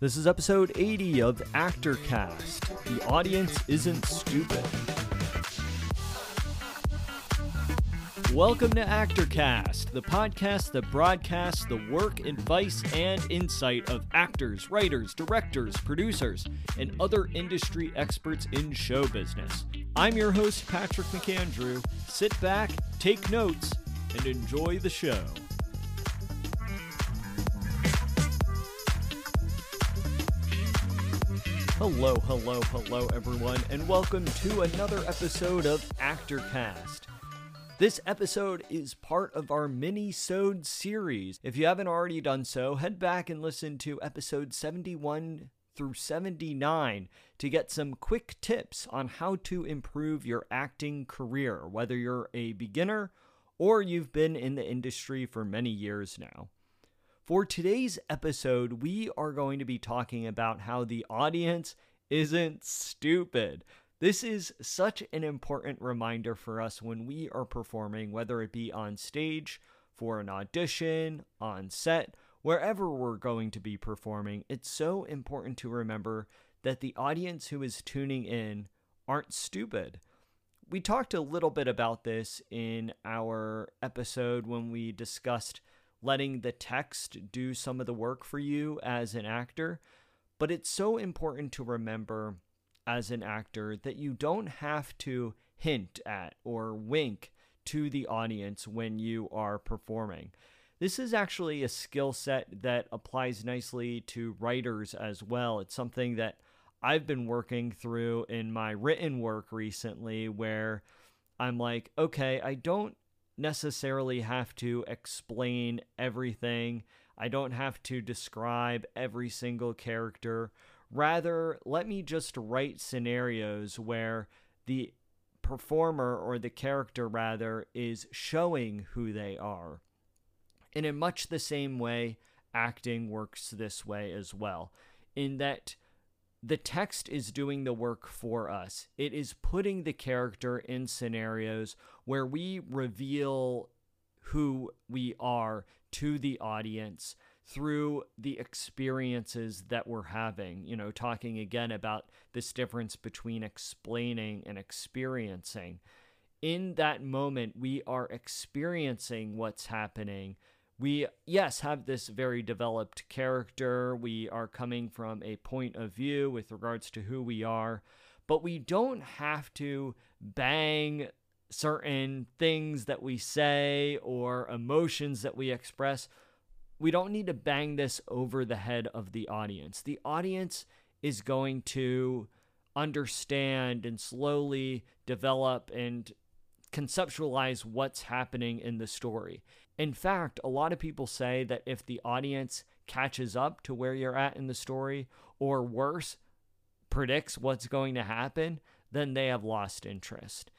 This is episode 80 of ActorCast. The audience isn't stupid. Welcome to ActorCast, the podcast that broadcasts the work, advice, and insight of actors, writers, directors, producers, and other industry experts in show business. I'm your host, Patrick McAndrew. Sit back, take notes, and enjoy the show. Hello, hello, hello, everyone, and welcome to another episode of ActorCast. This episode is part of our mini-sode series. If you haven't already done so, head back and listen to episode 71 through 79 to get some quick tips on how to improve your acting career, whether you're a beginner or you've been in the industry for many years now. For today's episode, we are going to be talking about how the audience isn't stupid. This is such an important reminder for us when we are performing, whether it be on stage, for an audition, on set, wherever we're going to be performing. It's so important to remember that the audience who is tuning in aren't stupid. We talked a little bit about this in our episode when we discussed letting the text do some of the work for you as an actor. But it's so important to remember as an actor that you don't have to hint at or wink to the audience when you are performing. This is actually a skill set that applies nicely to writers as well. It's something that I've been working through in my written work recently where I'm like, okay, I don't necessarily have to explain everything. I don't have to describe every single character. Rather, let me just write scenarios where the performer or the character, rather, is showing who they are. And in much the same way, acting works this way as well, in that the text is doing the work for us. It is putting the character in scenarios where we reveal who we are to the audience through the experiences that we're having. You know, talking again about this difference between explaining and experiencing. In that moment, we are experiencing what's happening we yes have this very developed character. We are coming from a point of view with regards to who we are but we don't have to bang certain things that we say or emotions that we express. We don't need to bang this over the head of the audience. The audience is going to understand and slowly develop and conceptualize what's happening in the story. In fact, a lot of people say that if the audience catches up to where you're at in the story, or worse, predicts what's going to happen, then they have lost interest.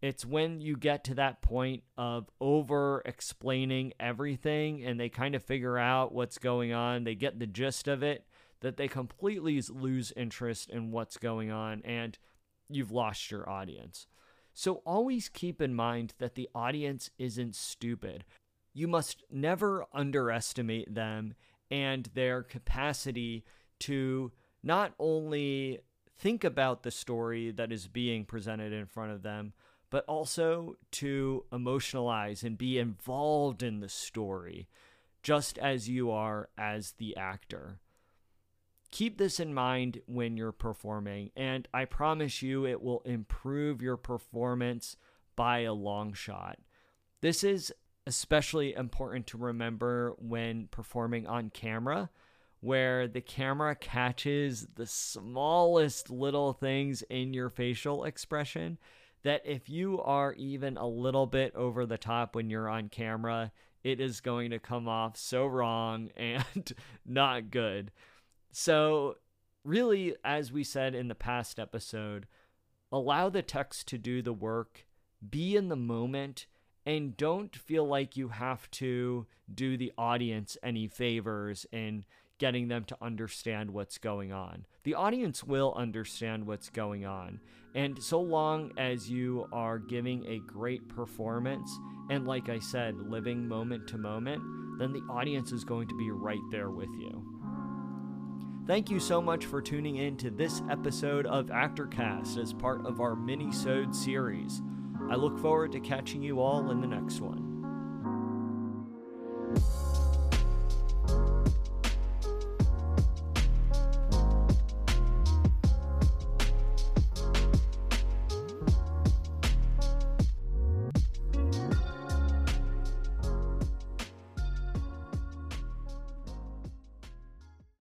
It's when you get to that point of over explaining everything and they kind of figure out what's going on, they get the gist of it, that they completely lose interest in what's going on and you've lost your audience. So always keep in mind that the audience isn't stupid. You must never underestimate them and their capacity to not only think about the story that is being presented in front of them, but also to emotionalize and be involved in the story, just as you are as the actor keep this in mind when you're performing, and I promise you it will improve your performance by a long shot. This is especially important to remember when performing on camera, where the camera catches the smallest little things in your facial expression. That if you are even a little bit over the top when you're on camera, it is going to come off so wrong and not good. So, really, as we said in the past episode, allow the text to do the work, be in the moment, and don't feel like you have to do the audience any favors in getting them to understand what's going on. The audience will understand what's going on. And so long as you are giving a great performance, and like I said, living moment to moment, then the audience is going to be right there with you. Thank you so much for tuning in to this episode of ActorCast as part of our mini-sode series. I look forward to catching you all in the next one.